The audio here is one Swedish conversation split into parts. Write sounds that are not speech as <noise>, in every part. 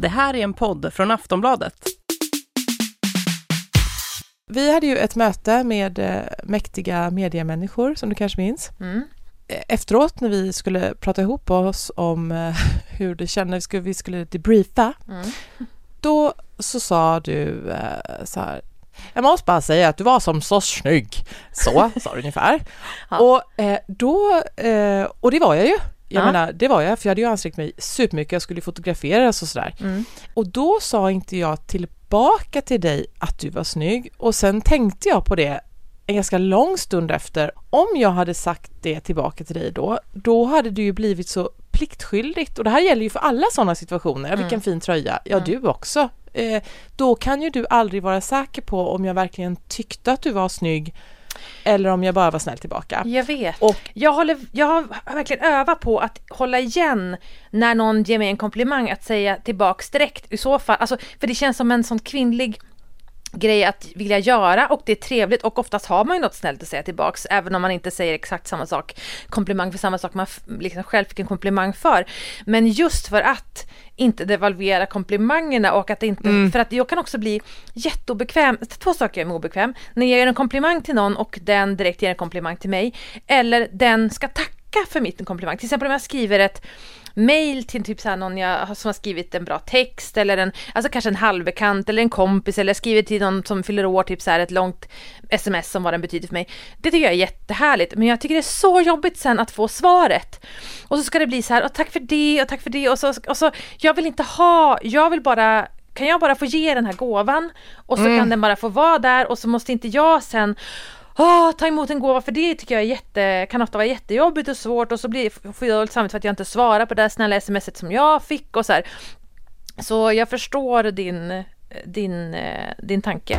Det här är en podd från Aftonbladet. Vi hade ju ett möte med eh, mäktiga mediemänniskor som du kanske minns. Mm. Eh, Efteråt när vi skulle prata ihop oss om eh, <laughs> hur det kändes, vi skulle, vi skulle debriefa, Mm. då så sa du så här jag måste bara säga att du var som så snygg. Så <laughs> sa du ungefär. Ja. Och eh, då, eh, och det var jag ju. Jag Ja. menar, det var jag, för jag hade ju ansträngt mig supermycket, jag skulle fotograferas och sådär. Mm. Och då sa inte jag tillbaka till dig att du var snygg och sen tänkte jag på det en ganska lång stund efter. Om jag hade sagt det tillbaka till dig då, då hade det ju blivit så pliktskyldigt och det här gäller ju för alla sådana situationer. Mm. Vilken fin tröja, ja du också. Eh, då kan ju du aldrig vara säker på om jag verkligen tyckte att du var snygg eller om jag bara var snäll tillbaka. Jag vet. Och Jag, håller, jag har verkligen övat på att hålla igen när någon ger mig en komplimang, att säga tillbaks direkt i så fall. Alltså, för det känns som en sån kvinnlig grej att vilja göra och det är trevligt och oftast har man ju något snällt att säga tillbaks även om man inte säger exakt samma sak, komplimang för samma sak man liksom själv fick en komplimang för. Men just för att inte devalvera komplimangerna och att inte, för att jag kan också bli jätteobekväm, två saker jag är obekväm, när jag ger en komplimang till någon och den direkt ger en komplimang till mig, eller den ska tacka för mitt komplimang. Till exempel om jag skriver ett mail till typ såhär någon jag, som har skrivit en bra text eller en, alltså kanske en halvbekant eller en kompis eller jag skriver till någon som fyller år, typ så här ett långt sms som vad den betyder för mig. Det tycker jag är jättehärligt, men jag tycker det är så jobbigt sen att få svaret. Och så ska det bli så här, och tack för det och tack för det och så, och så jag vill inte ha, jag vill bara kan jag bara få ge den här gåvan och så kan den bara få vara där och så måste inte jag sen Åh, ta emot en gåva för det tycker jag är jätte, kan ofta vara jättejobbigt och svårt och så blir, får jag dåligt samvete för att jag inte svarar på det där snälla smset som jag fick och så här. Så jag förstår din, din, eh, din tanke.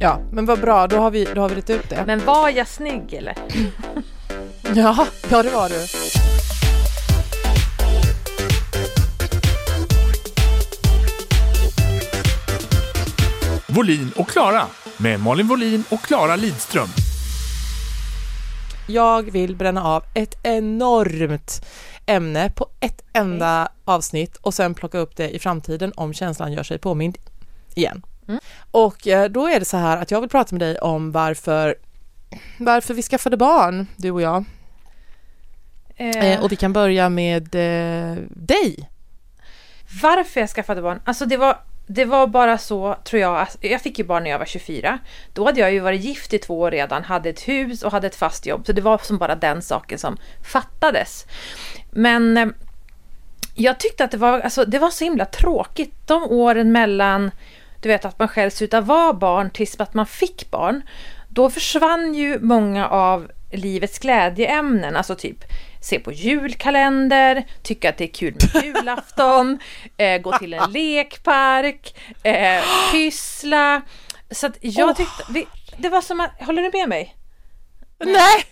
ja, men vad bra, då har vi, då har vi rätt ut det. Men var jag snygg eller? Ja, ja det var du. Volin och Klara med Malin Volin och Klara Lidström. Jag vill bränna av ett enormt ämne på ett enda avsnitt och sen plocka upp det i framtiden om känslan gör sig påmind igen. Mm. Och eh, då är det så här att jag vill prata med dig om varför, varför vi skaffade barn, du och jag. Eh, och vi kan börja med eh, dig. Varför jag skaffade barn? Alltså det var, det var bara så, tror jag, alltså, jag fick ju barn när jag var 24. Då hade jag ju varit gift i två år redan, hade ett hus och hade ett fast jobb. Så det var som bara den saken som fattades. Men eh, jag tyckte att det var, alltså, det var så himla tråkigt de åren mellan, du vet att man själv slutade vara barn tills att man fick barn. Då försvann ju många av livets glädjeämnen, alltså typ se på julkalender, tycka att det är kul med <laughs> julafton, eh, gå till en lekpark, eh, pyssla. Så att jag tyckte, vi, det var som att, håller du med mig? Nej!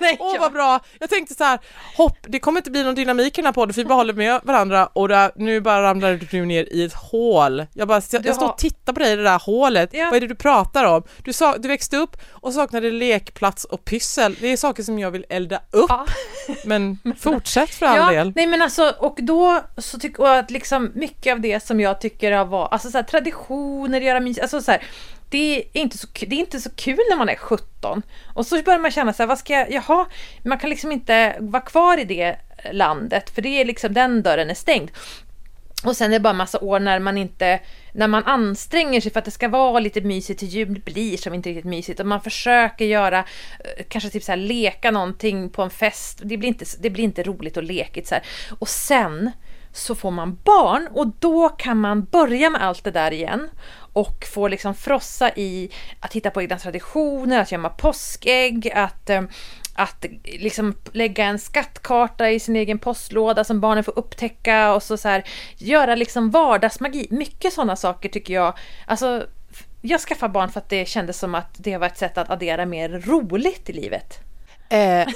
Nej, <laughs> Åh jag- vad bra! Jag tänkte så här, hopp, det kommer inte bli någon dynamik i den här podden för vi bara håller med varandra och där, nu bara ramlar du ner i ett hål. Jag bara, jag, jag står och tittar på dig i det där hålet, Ja. vad är det du pratar om? Du, sa, du växte upp och saknade lekplats och pyssel, det är saker som jag vill elda upp, Ja. <laughs> <laughs> men fortsätt för all del. Nej men alltså, och då så tycker jag att liksom mycket av det som jag tycker har varit, alltså så här, traditioner, göra mys, alltså så här, det är, inte så, det är inte så kul när man är 17. Och så börjar man känna så här, vad ska jag, jaha, man kan liksom inte vara kvar i det landet, för det är liksom, den dörren är stängd. Och sen är det bara massa år när man inte, när man anstränger sig för att det ska vara lite mysigt till jul, det blir som inte riktigt mysigt och man försöker göra, eh, kanske typ så här leka någonting på en fest, det blir inte, det blir inte roligt och lekigt så här. Och sen så får man barn och då kan man börja med allt det där igen och få liksom frossa i att hitta på egna traditioner, att gömma påskägg, att eh, att liksom lägga en skattkarta i sin egen postlåda som barnen får upptäcka och så, så här, göra liksom vardagsmagi. Mycket sådana saker tycker jag. Alltså, jag skaffade barn för att det kändes som att det var ett sätt att addera mer roligt i livet. Eh,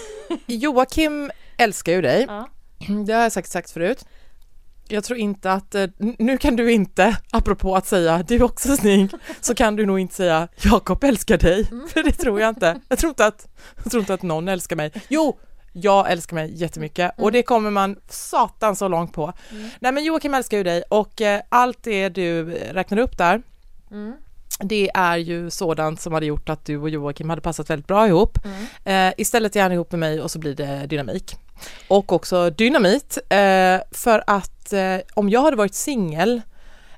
Joakim älskar ju dig, Ja. det har jag säkert sagt förut. Jag tror inte att, eh, nu kan du inte, apropå att säga du är också snygg, <laughs> så kan du nog inte säga Jakob älskar dig, <laughs> för det tror jag inte. Jag tror inte att, jag tror inte att någon älskar mig. Jo, Jag älskar mig jättemycket och det kommer man satan så långt på. Nej men Joakim älskar ju dig och eh, allt det du räknar upp där Mm. det är ju sådant som hade gjort att du och Joakim hade passat väldigt bra ihop. Mm. Eh, istället är han ihop med mig och så blir det dynamik. Och också dynamit eh, för att eh, om jag hade varit singel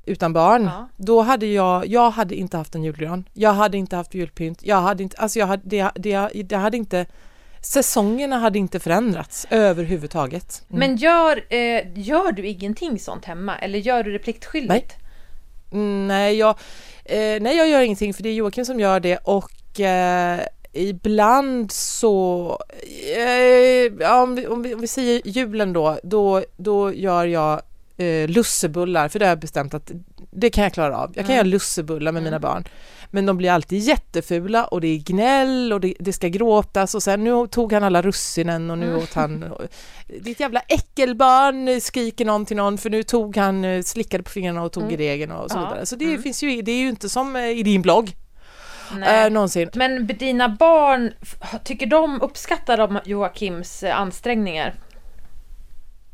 utan barn, Ja. då hade jag, jag hade inte haft en julgran. Jag hade inte haft julpynt. Jag hade inte, alltså jag hade, det, det, det hade inte, säsongerna hade inte förändrats överhuvudtaget. Mm. Men gör, eh, gör du ingenting sånt hemma? Eller gör du det pliktskyldigt? Mm, nej, jag, eh, nej, jag gör ingenting för det är Joakim som gör det och eh, ibland så, eh, ja, om, vi, om, vi, om vi säger julen då, då, då gör jag eh, lussebullar för det har jag bestämt att det kan jag klara av. Jag kan Mm. göra lussebullar med mina barn. Men de blir alltid jättefula och det är gnäll och det, det ska gråtas och sen nu tog han alla russinen och nu Mm. åt han ditt jävla äckelbarn skriker någon till någon för nu tog han, eh, slickade på fingrarna och tog Mm. i degen och så vidare. Så det Mm. finns ju, det är ju inte som eh, i din blogg Nej. eh, någonsin. Men dina barn, tycker de, uppskattar de Joakims eh, ansträngningar?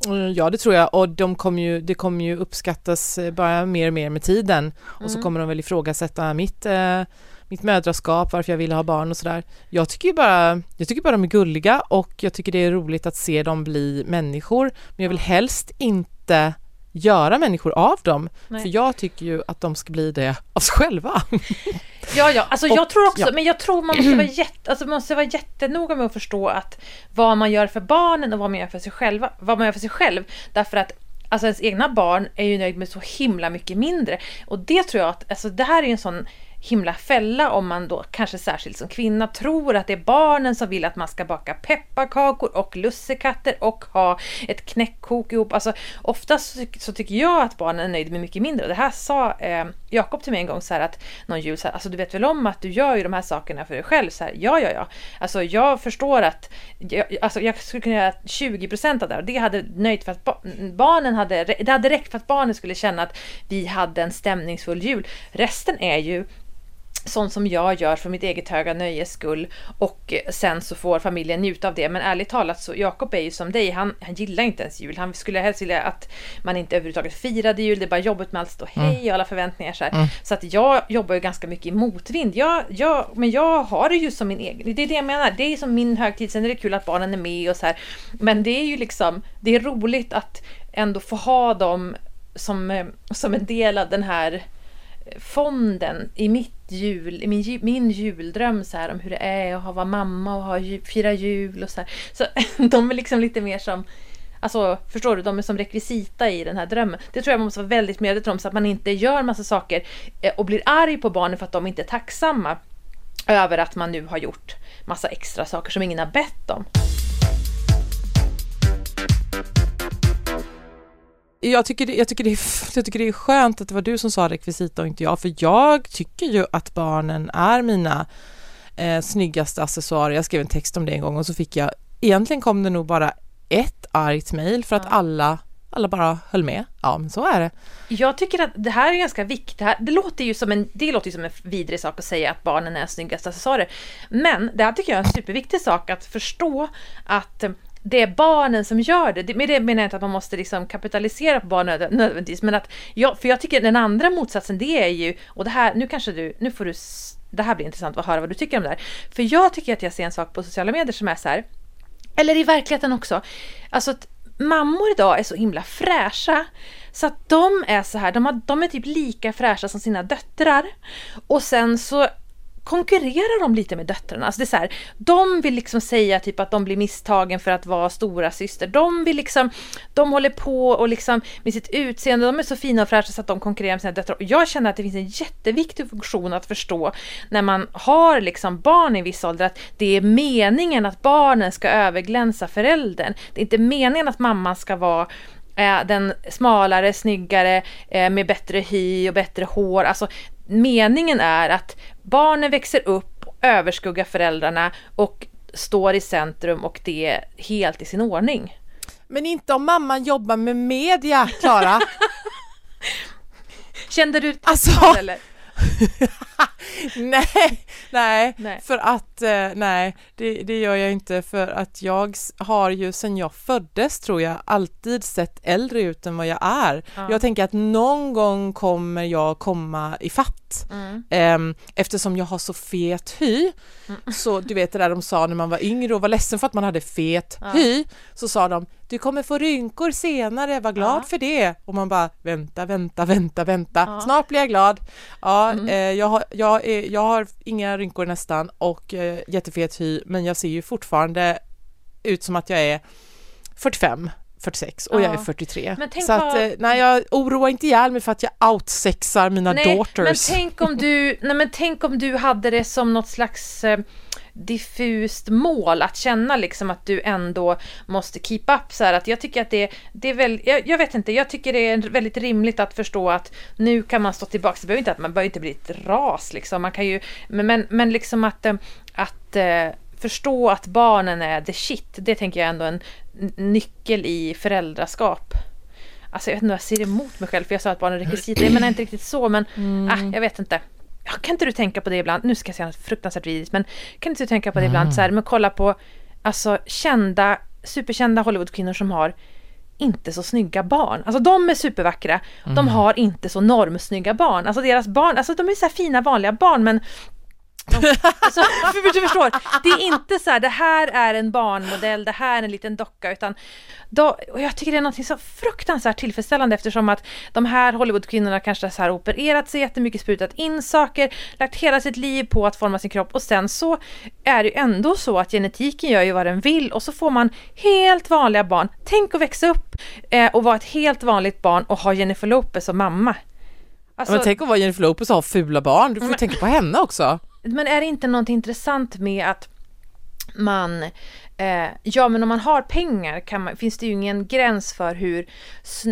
Mm, Ja det tror jag och de kommer ju, det kommer ju uppskattas eh, bara mer och mer med tiden och så Mm. kommer de väl ifrågasätta mitt, eh, mitt mödraskap, varför jag ville ha barn och sådär. Jag tycker bara, jag tycker bara de är gulliga och jag tycker det är roligt att se dem bli människor men jag vill helst inte göra människor av dem Nej. för jag tycker ju att de ska bli det av sig själva. <laughs> Ja, ja, alltså Och- jag tror också, ja. men jag tror man måste vara, <clears throat> jätte, alltså man måste vara jättenoga med att förstå att vad man gör för barnen och vad man gör för sig själva, vad man gör för sig själv. Därför att alltså ens egna barn är ju nöjd med så himla mycket mindre. Och det tror jag att, alltså det här är ju en sån himla fälla om man då kanske särskilt som kvinna tror att det är barnen som vill att man ska baka pepparkakor och lussekatter och ha ett knäckkok ihop. Alltså oftast så, så tycker jag att barnen är nöjda med mycket mindre. Det här sa eh, Jakob till mig en gång så här att någon jul så här, alltså du vet väl om att du gör ju de här sakerna för dig själv? Så här, ja, ja, ja. Alltså jag förstår att jag, alltså, jag skulle kunna göra 20% av det och det hade nöjt för att barnen hade, det hade räckt för att barnen skulle känna att vi hade en stämningsfull jul. Resten är ju sånt som jag gör för mitt eget höga nöjes skull och sen så får familjen njuta av det. Men ärligt talat så Jakob är ju som dig, han, han gillar inte ens jul. Han skulle helst vilja att man inte överhuvudtaget firade jul. Det är bara jobbigt med allt stå hej och alla förväntningar så här. Så att jag jobbar ju ganska mycket i motvind. Jag, jag, men jag har det ju som min egen, det är det jag menar. Det är som min högtid, sen är det kul att barnen är med och så här. Men det är ju liksom, det är roligt att ändå få ha dem som, eh, som en del av den här fonden i mitt jul, min, min juldröm så här, om hur det är att ha- vara mamma och ha, fira jul och så här. Så <laughs> de är liksom lite mer som Alltså förstår du, de är som rekvisita i den här drömmen. Det tror jag man måste vara väldigt medveten om så att man inte gör massa saker eh, och blir arg på barnen för att de inte är tacksamma över att man nu har gjort massa extra saker som ingen har bett om. Jag tycker, det, jag, tycker det är, jag tycker det är skönt att det var du som sa rekvisita och inte jag, för jag tycker ju att barnen är mina eh, snyggaste accessoarer. Jag skrev en text om det en gång och så fick jag, egentligen kom det nog bara ett argt mejl för att Ja. alla, alla bara höll med. Ja, men så är det. Jag tycker att det här är ganska viktigt. Det, här, det, låter ju som en, det låter ju som en vidrig sak att säga att barnen är snyggaste accessoarer. Men det här tycker jag är en superviktig sak att förstå att eh, det är barnen som gör det. Med det menar jag inte att man måste liksom kapitalisera på barnen nödvändigtvis. Men att jag, för jag tycker den andra motsatsen det är ju, och det här, nu kanske du, nu får du, det här blir intressant att höra vad du tycker om det här. För jag tycker att jag ser en sak på sociala medier som är så här, eller i verkligheten också. Alltså att mammor idag är så himla fräscha. Så att de är så här, de, har, de är typ lika fräscha som sina döttrar. Och sen så konkurrerar de lite med döttrarna. Alltså det är så här, de vill liksom säga typ att de blir misstagen för att vara stora syster. De vill liksom, de håller på och liksom med sitt utseende, de är så fina och fräscha så att de konkurrerar med sina döttrar. Och jag känner att det finns en jätteviktig funktion att förstå när man har liksom barn i viss ålder att det är meningen att barnen ska överglänsa föräldern. Det är inte meningen att mamman ska vara eh, den smalare, snyggare, eh, med bättre hy och bättre hår. Alltså, meningen är att barnen växer upp, överskuggar föräldrarna och står i centrum och det är helt i sin ordning. Men inte om mamman jobbar med media, Klara. <laughs> Kände du Alltså- träffad, eller? <laughs> nej, nej, Nej. för att att eh, nej, det, det gör jag inte för att jag har ju sedan jag föddes tror jag alltid sett äldre ut än vad jag är. Ja. Jag tänker att någon gång kommer jag komma i fatt Mm. Ehm, eftersom jag har så fet hy. Så du vet det där de sa när man var yngre och var ledsen för att man hade fet Ja. hy. Så sa de, du kommer få rynkor senare, var glad Ja. för det. Och man bara, vänta, vänta, vänta, vänta, Ja. Mm. snart blir jag glad. Ja, eh, jag, har, jag, är, jag har inga rynkor nästan och eh, jättefet hy, men jag ser ju fortfarande ut som att jag är 45. 46 och jag är Ja. 43. Men tänk så att, vad- eh, nej jag oroar inte ihjäl mig för att jag outsexar mina Nej, daughters. men tänk om du, <laughs> nej men tänk om du hade det som något slags eh, diffust mål att känna liksom att du ändå måste keep up så här att jag tycker att det, det är väl, jag, jag vet inte, jag tycker det är väldigt rimligt att förstå att nu kan man stå tillbaka, det behöver inte att man behöver inte bli ett ras liksom, man kan ju, men, men, liksom att, eh, att eh, förstå att barnen är the shit, det tänker jag ändå är en nyckel i föräldraskap. Alltså jag vet inte, jag ser emot mig själv för jag sa att barn är rekvisita. Jag menar inte riktigt så men ah, jag vet inte. Kan inte du tänka på det ibland? Nu ska jag säga något fruktansvärt vidrigt men kan inte du tänka på det ibland så här, men kolla på alltså kända, superkända Hollywoodkvinnor som har inte så snygga barn. Alltså de är supervackra, de har inte så normsnygga barn. Alltså deras barn, alltså de är så fina vanliga barn men alltså, <laughs> för, du förstår, det är inte så här, det här är en barnmodell, det här är en liten docka, utan då, och jag tycker det är något så fruktansvärt tillfredsställande eftersom att de här Hollywoodkvinnorna kanske har så här opererat sig jättemycket, sprutat in saker, lagt hela sitt liv på att forma sin kropp och sen så är det ju ändå så att genetiken gör ju vad den vill och så får man helt vanliga barn. Tänk att växa upp eh, och vara ett helt vanligt barn och ha Jennifer Lopez som mamma. Alltså, men tänk att vara Jennifer Lopez och ha fula barn, du får Men- tänka på henne också. Men är det inte något intressant med att man, eh, ja men om man har pengar kan man, finns det ju ingen gräns för hur,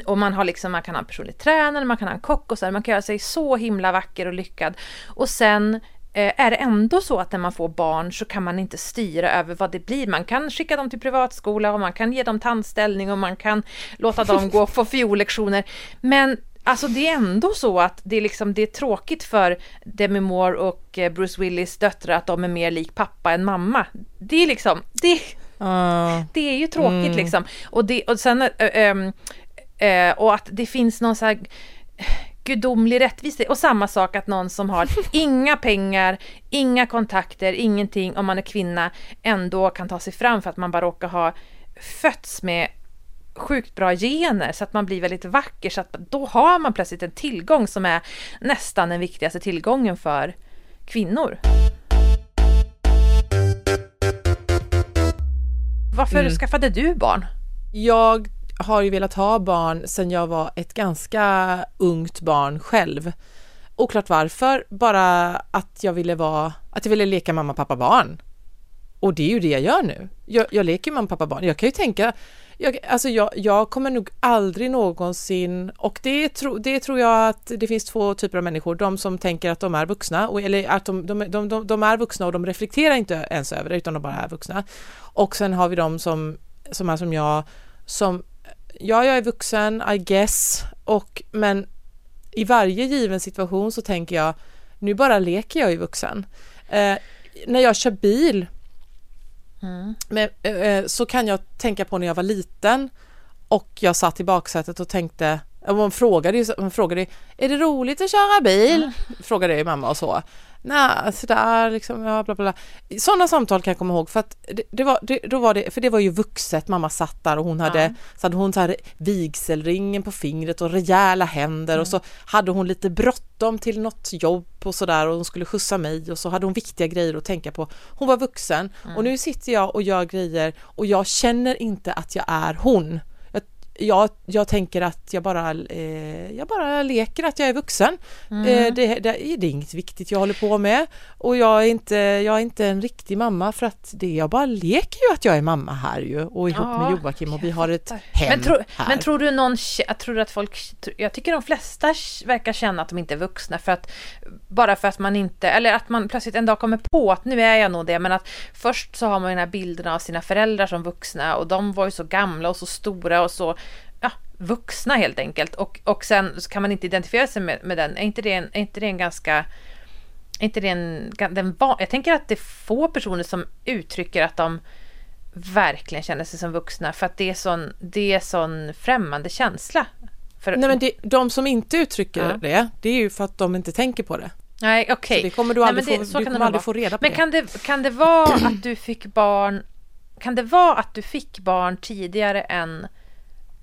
och man har liksom, man kan ha en personlig tränare, man kan ha en kock och så här, man kan göra sig så himla vacker och lyckad. Och sen eh, är det ändå så att när man får barn så kan man inte styra över vad det blir. Man kan skicka dem till privatskola och man kan ge dem tandställning och man kan låta dem gå och få fiollektioner. Men Alltså det är ändå så att det är, liksom, det är tråkigt för Demi Moore och eh, Bruce Willis döttrar att de är mer lik pappa än mamma. Det är liksom, det, Ja. det är ju tråkigt liksom. Och, det, och sen, ö, ö, och att det finns någon så här gudomlig rättvisa. Och samma sak att någon som har <laughs> inga pengar, inga kontakter, ingenting, om man är kvinna, ändå kan ta sig fram för att man bara råkar ha fötts med sjukt bra gener så att man blir väldigt vacker så att då har man plötsligt en tillgång som är nästan den viktigaste tillgången för kvinnor. Varför Mm. skaffade du barn? Jag har ju velat ha barn sedan jag var ett ganska ungt barn själv. Oklart varför, bara att jag ville vara, att jag ville leka mamma, pappa, barn. Och det är ju det jag gör nu. Jag, jag leker mamma, pappa, barn. Jag kan ju tänka, jag, alltså jag, jag kommer nog aldrig någonsin, och det, tro, det tror jag att det finns två typer av människor, de som tänker att de är vuxna, och, eller att de, de, de, de, de är vuxna och de reflekterar inte ens över det, utan de bara är vuxna. Och sen har vi de som, som är som jag, som, ja, jag är vuxen, I guess, och, men i varje given situation så tänker jag, nu bara leker jag ju vuxen. Eh, när jag kör bil men, eh, så kan jag tänka på när jag var liten och jag satt i baksätet och tänkte, man frågade ju, man frågade, är det roligt att köra bil? Frågade jag ju mamma och så. Nej, sådär liksom, ja, bla, bla, bla. Sådana samtal kan jag komma ihåg för att det, det var, det, då var det, för det var ju vuxet, mamma satt där och hon hade, Ja. så hade hon så här vigselringen på fingret och rejäla händer och så hade hon lite bråttom till något jobb och sådär och hon skulle skjutsa mig och så hade hon viktiga grejer att tänka på. Hon var vuxen och nu sitter jag och gör grejer och jag känner inte att jag är hon. Jag, jag, tänker att jag bara, eh, jag bara leker att jag är vuxen. Eh, det, det, det är inget viktigt jag håller på med och jag är inte, jag är inte en riktig mamma för att det, jag bara leker ju att jag är mamma här ju och ihop Ja, med Joakim och vi har ett hem Men, tro, här. men tror du någon, tror att folk, jag tycker de flesta verkar känna att de inte är vuxna för att, bara för att man inte, eller att man plötsligt en dag kommer på att nu är jag nog det, men att först så har man ju den här bilderna av sina föräldrar som vuxna och de var ju så gamla och så stora och så, vuxna helt enkelt och, och sen så kan man inte identifiera sig med, med den, är inte det en, är inte det en ganska inte det en, den, jag tänker att det är få personer som uttrycker att de verkligen känner sig som vuxna för att det är sån, det är sån främmande känsla. För, Nej men det, de som inte uttrycker Ja. det, det är ju för att de inte tänker på det. Nej, okej. Så det kommer du Nej, aldrig, men det- få, så du kommer aldrig få reda på Men det. kan det, kan det vara att du fick barn Kan det vara att du fick barn tidigare än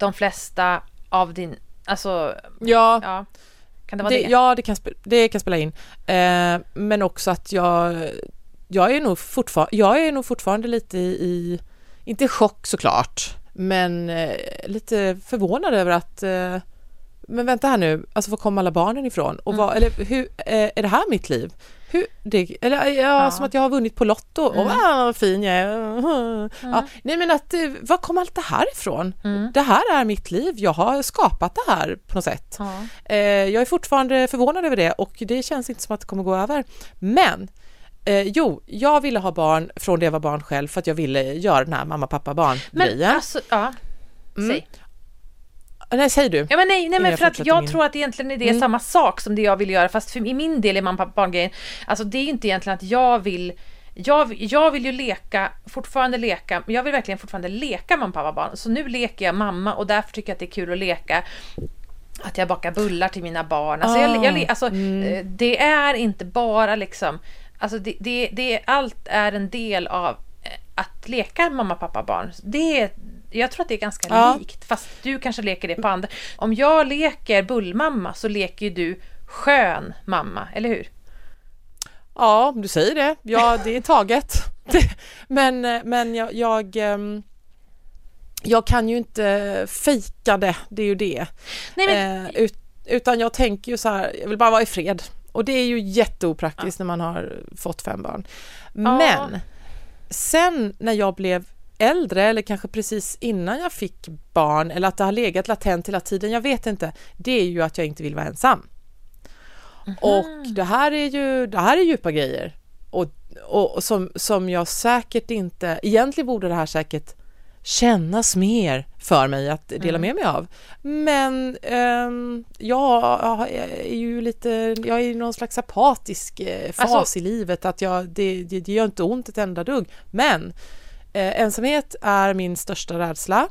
de flesta av din Alltså, Ja, ja Kan det vara det, det? ja det, kan, det kan spela in. Eh, men också att jag, jag, är nog fortfar- jag är nog fortfarande lite i, inte i chock såklart, men eh, lite förvånad över att eh, men vänta här nu, alltså var kom alla barnen ifrån? Och vad, eller hur, eh, är det här mitt liv? Hur, det, eller ja, Ja. som att jag har vunnit på Lotto och Mm. ah, vad fin jag är. Ja, nej men att, eh, var kom allt det här ifrån? Mm. Det här är mitt liv, jag har skapat det här på något sätt. Ja. Eh, jag är fortfarande förvånad över det och det känns inte som att det kommer gå över. Men eh, jo, jag ville ha barn från det jag var barn själv för att jag ville göra den här mamma, pappa, barn grejen. alltså, ja Mm. Nej, säg du. Ja men nej, nej men jag för att fortsätter jag min- tror att egentligen är det Mm. samma sak som det jag vill göra fast för, i min del är pappa barn-grejen Alltså det är inte egentligen att jag vill jag, jag vill ju leka, fortfarande leka, men jag vill verkligen fortfarande leka mamma pappa barn. Så nu leker jag mamma och därför tycker jag att det är kul att leka. Att jag bakar bullar till mina barn. Alltså, jag, jag, le- alltså eh, det är inte bara liksom, alltså det, det, det, allt är en del av eh, att leka mamma pappa barn. Det jag tror att det är ganska Ja. likt, fast du kanske leker det på andra. Om jag leker bullmamma så leker ju du skön mamma, eller hur? Ja, du säger det. Ja, det är taget. <laughs> men men jag, jag, ehm, jag kan ju inte fejka det, det är ju det. Nej, men, Eh, ut, utan jag tänker ju så här, jag vill bara vara i fred. Och det är ju jätteopraktiskt när man har fått fem barn. Men sen när jag blev äldre eller kanske precis innan jag fick barn eller att det har legat latent hela tiden, jag vet inte. Det är ju att jag inte vill vara ensam. Och det här är ju det här är djupa grejer. Och, och, och som, som jag säkert inte, egentligen borde det här säkert kännas mer för mig att dela med mig av. Men ehm, jag är ju lite, jag är i någon slags apatisk eh, fas Alltså- i livet att jag, det, det, det gör inte ont ett enda dugg. Men eh, ensamhet är min största rädsla.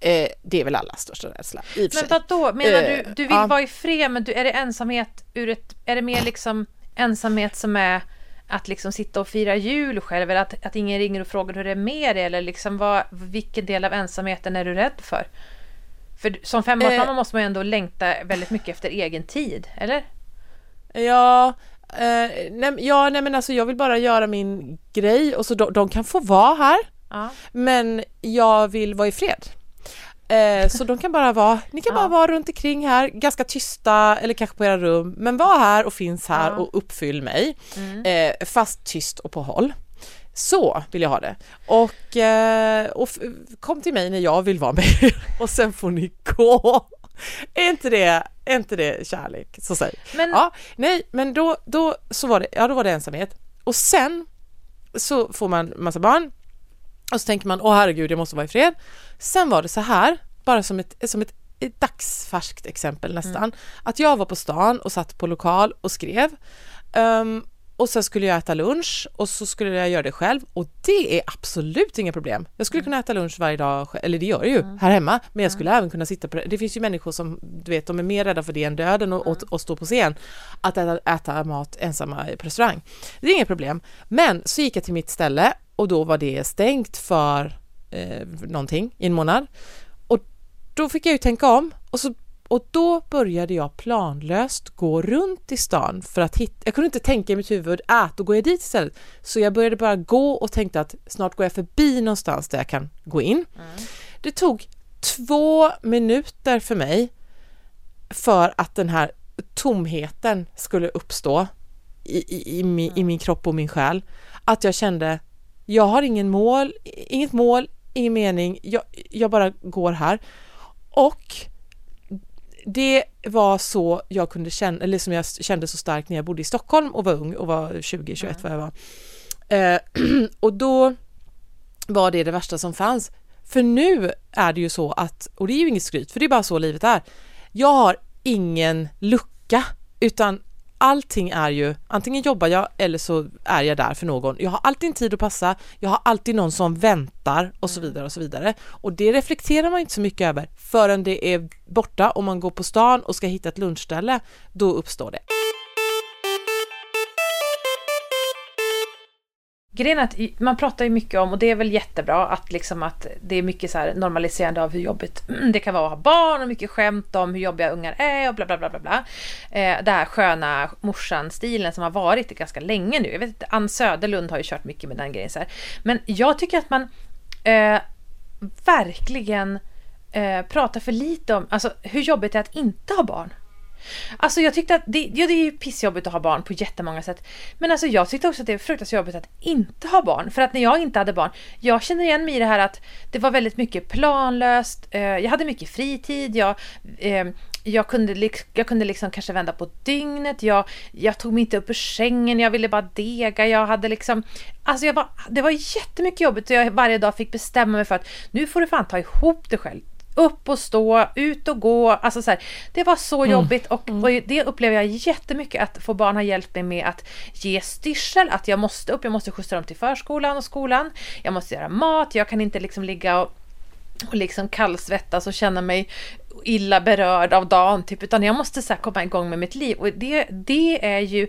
Eh, det är väl allas största rädsla i men vadå, menar Eh, du, du vill ja. vara i fred, men du, är det ensamhet ur ett, är det mer liksom ensamhet som är att liksom sitta och fira jul själv, eller att, att ingen ringer och frågar hur det är med dig, eller liksom vad, vilken del av ensamheten är du rädd för? För som femårsmamma Eh. måste man ju ändå längta väldigt mycket efter egen tid, eller? Ja, eh, nej, ja, nej men alltså jag vill bara göra min grej och så de, de kan få vara här Ja. men jag vill vara i fred. Eh, så de kan bara vara, ni kan bara vara runt omkring här, ganska tysta eller kanske på era rum, men var här och finns här och uppfyll mig. Mm. Eh, fast tyst och på håll. Så vill jag ha det. Och, och kom till mig när jag vill vara med <laughs> och sen får ni gå. Är inte det, är inte det kärlek? Så säg. Men, Ja, nej, men då, då, så var det, ja, då var det ensamhet. Och sen så får man massa barn och så tänker man, åh herregud, jag måste vara i fred. Sen var det så här, bara som ett, som ett, ett dagsfärskt exempel nästan, att jag var på stan och satt på lokal och skrev. Ehm, och sen skulle jag äta lunch och så skulle jag göra det själv och det är absolut inga problem. Jag skulle kunna äta lunch varje dag, eller det gör jag ju här hemma, men jag skulle även kunna sitta på det. Det finns ju människor som, du vet, de är mer rädda för det än döden och, och, och stå på scen, att äta, äta mat ensamma på restaurang. Det är inga problem. Men så gick jag till mitt ställe och då var det stängt för eh, någonting i en månad. Och då fick jag ju tänka om och, så, och då började jag planlöst gå runt i stan för att hitta, jag kunde inte tänka i mitt huvud, äh, då går jag dit istället. Så jag började bara gå och tänkte att snart går jag förbi någonstans där jag kan gå in. Det tog två minuter för mig för att den här tomheten skulle uppstå i, i, i, min, i min kropp och min själ. Att jag kände, jag har ingen mål, inget mål, ingen mening, jag, jag bara går här. Och det var så jag kunde känna, eller som jag kände så starkt när jag bodde i Stockholm och var ung och var 20, 21 vad jag var. Eh, <clears throat> och då var det det värsta som fanns. För nu är det ju så att, och det är ju inget skryt, för det är bara så livet är. Jag har ingen lucka, utan allting är ju, antingen jobbar jag eller så är jag där för någon. Jag har alltid en tid att passa, jag har alltid någon som väntar och så vidare och så vidare. Och det reflekterar man inte så mycket över förrän det är borta och man går på stan och ska hitta ett lunchställe, då uppstår det. Grejen är att man pratar ju mycket om, och det är väl jättebra, att, liksom att det är mycket så här normaliserande av hur jobbigt <clears throat> det kan vara att ha barn och mycket skämt om hur jobbiga ungar är och bla bla bla bla bla. Eh, det här sköna morsan-stilen som har varit ganska länge nu. Jag vet inte, Ann Söderlund har ju kört mycket med den grejen så här. Men jag tycker att man eh, verkligen eh, pratar för lite om alltså, hur jobbigt det är att inte ha barn. Alltså jag tyckte att det, ja, det är ju pissjobbigt att ha barn på jättemånga sätt. Men alltså jag tyckte också att det är fruktansvärt jobbigt att inte ha barn. För att när jag inte hade barn, jag känner igen mig i det här att det var väldigt mycket planlöst, eh, jag hade mycket fritid, jag, eh, jag kunde, jag kunde liksom kanske vända på dygnet, jag, jag tog mig inte upp ur sängen, jag ville bara dega, jag hade liksom... Alltså jag var, det var jättemycket jobbigt och jag varje dag fick bestämma mig för att nu får du fan ta ihop dig själv upp och stå, ut och gå. Alltså så här, det var så mm. jobbigt och, mm. och, det upplever jag jättemycket att få barn har hjälpt mig med att ge styrsel, att jag måste upp, jag måste skjutsa dem till förskolan och skolan, jag måste göra mat, jag kan inte liksom ligga och, och liksom kallsvettas och känna mig illa berörd av dagen, typ, utan jag måste så komma igång med mitt liv. Och det, det är ju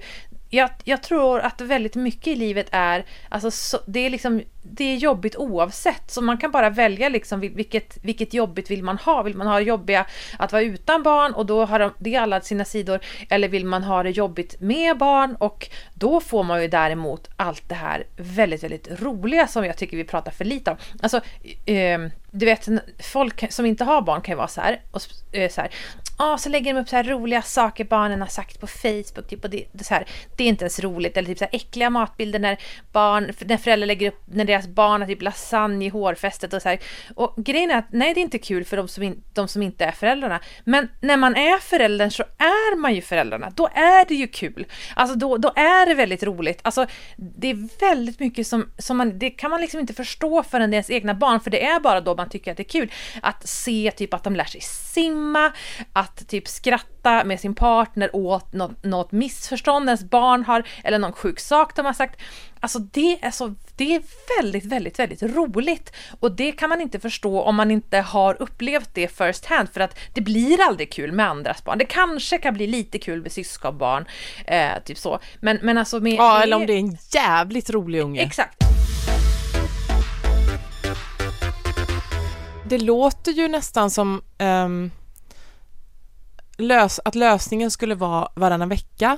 jag, jag, tror att väldigt mycket i livet är, alltså, så, det är liksom, det är jobbigt oavsett. Så man kan bara välja liksom vilket, vilket jobbigt vill man ha. Vill man ha det jobbiga att vara utan barn och då har de, det alla sina sidor. Eller vill man ha det jobbigt med barn och då får man ju däremot allt det här väldigt, väldigt roliga som jag tycker vi pratar för lite om. Alltså, eh, du vet, folk som inte har barn kan ju vara så här, och, eh, så här ah, så lägger de upp så här roliga saker barnen har sagt på Facebook. Typ, och det, det, så här, det är inte ens roligt. Eller typ så här äckliga matbilder när, barn, när föräldrar lägger upp när deras barn har typ lasagne i hårfästet och så här. Och grejen är att nej, det är inte kul för de som, in, de som inte är föräldrarna. Men när man är föräldern så är man ju föräldrarna. Då är det ju kul. Alltså då, då är det väldigt roligt. Alltså det är väldigt mycket som, som man, det kan man liksom inte förstå förrän det är ens egna barn. För det är bara då man tycker att det är kul. Att se typ att de lär sig simma, att typ skratta med sin partner åt något, något missförstånd ens barn har, eller någon sjuk sak de har sagt. Alltså det är, så, det är väldigt, väldigt, väldigt roligt. Och det kan man inte förstå om man inte har upplevt det first hand, för att det blir aldrig kul med andras barn. Det kanske kan bli lite kul med syskonbarn, eh, typ så. Men, men alltså med... Ja, eller om det är en jävligt rolig unge. Exakt. Det låter ju nästan som um lös, att lösningen skulle vara varannan vecka.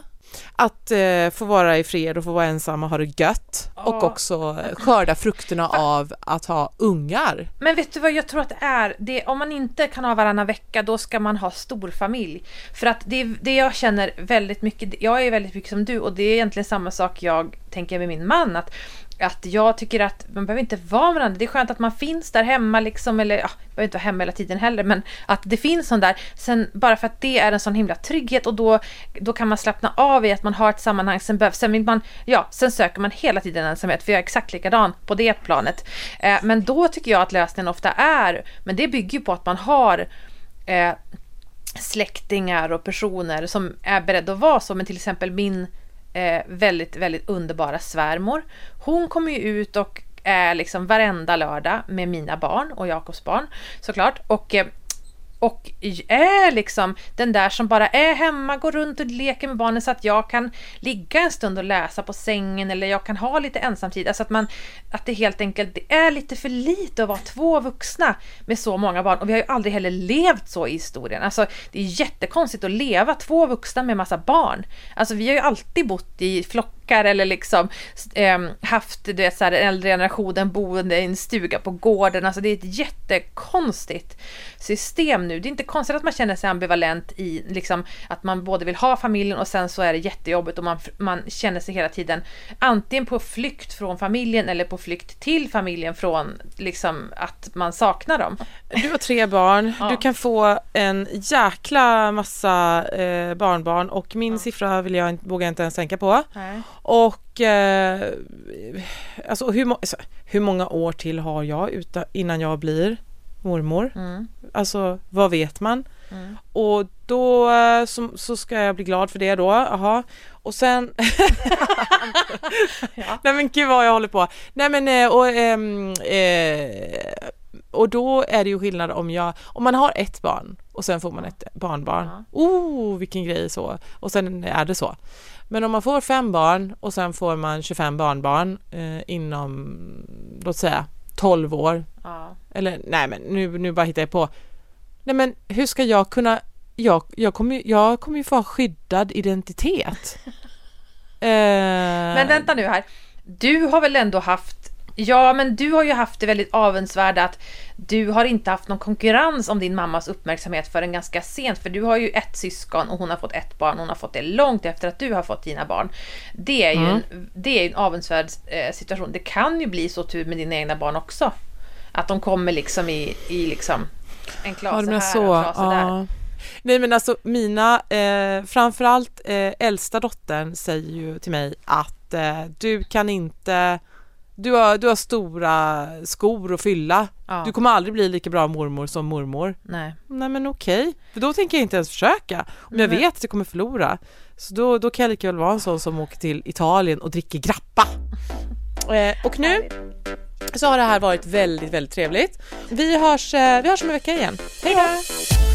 Att eh, få vara i fred och få vara ensam och ha det gött oh. och också skörda frukterna av att ha ungar. Men vet du vad jag tror att det är? Det, om man inte kan ha varannan vecka då ska man ha storfamilj. För att det, det jag känner väldigt mycket, jag är väldigt mycket som du och det är egentligen samma sak jag tänker jag med min man att att jag tycker att man behöver inte vara med varandra. Det är skönt att man finns där hemma liksom, eller ja, behöver inte vara hemma hela tiden heller, men att det finns sån där. Sen bara för att det är en sån himla trygghet och då, då kan man slappna av i att man har ett sammanhang. Sen behövs, sen vill man, ja, sen söker man hela tiden ensamhet, för jag är exakt likadan på det planet. Eh, men då tycker jag att lösningen ofta är, men det bygger ju på att man har eh, släktingar och personer som är beredda att vara så, men till exempel min eh, väldigt, väldigt underbara svärmor. Hon kommer ju ut och är liksom varenda lördag med mina barn och Jakobs barn såklart. Och eh, och är liksom den där som bara är hemma, går runt och leker med barnen så att jag kan ligga en stund och läsa på sängen eller jag kan ha lite ensamtid. Alltså att man, att det helt enkelt det är lite för lite att vara två vuxna med så många barn och vi har ju aldrig heller levt så i historien. Alltså det är jättekonstigt att leva två vuxna med massa barn. Alltså vi har ju alltid bott i flock kockar eller liksom eh, haft du vet, så här, den äldre generationen boende i en stuga på gården. Alltså det är ett jättekonstigt system nu. Det är inte konstigt att man känner sig ambivalent i liksom, att man både vill ha familjen och sen så är det jättejobbigt och man, man känner sig hela tiden antingen på flykt från familjen eller på flykt till familjen från liksom att man saknar dem. Du har tre barn, ja. du kan få en jäkla massa eh, barnbarn och min ja. siffra vill jag, vågar jag inte ens tänka på. Nej. Och eh, alltså hur, alltså, hur många år till har jag innan jag blir mormor? Mm. Alltså vad vet man? Och då eh, så, så ska jag bli glad för det då, jaha. Och sen... <laughs> <laughs> Nej men gud vad jag håller på. Nej men eh, och, ehm, eh, och då är det ju skillnad om jag, om man har ett barn och sen får man ett barnbarn. Oh, vilken grej så. Och sen är det så. Men om man får fem barn och sen får man 25 barnbarn eh, inom, låt säga 12 år. Ja. Eller nej men nu, nu bara hittar jag på. Nej men hur ska jag kunna, jag, jag, kommer, jag kommer ju få ha skyddad identitet. <laughs> eh, Men vänta nu här. Du har väl ändå haft, ja men du har ju haft det väldigt avundsvärda att du har inte haft någon konkurrens om din mammas uppmärksamhet förrän ganska sent. För du har ju ett syskon och hon har fått ett barn. Hon har fått det långt efter att du har fått dina barn. Det är ju en, det är en avundsvärd eh, situation. Det kan ju bli så tur med dina egna barn också. Att de kommer liksom i, i liksom en klase Ja, här så. och en klase där. Nej men alltså mina, eh, framförallt eh, äldsta dottern säger ju till mig att eh, du kan inte, du har, du har stora skor att fylla. Ja. Du kommer aldrig bli lika bra mormor som mormor. Nej. Nej men okej, för då tänker jag inte ens försöka. Om jag Nej. vet att jag kommer förlora. Så då, då kan jag lika väl vara en sån som åker till Italien och dricker grappa. <laughs> Eh, och nu så har det här varit väldigt, väldigt trevligt. Vi hörs, eh, vi hörs om en vecka igen. Hej då!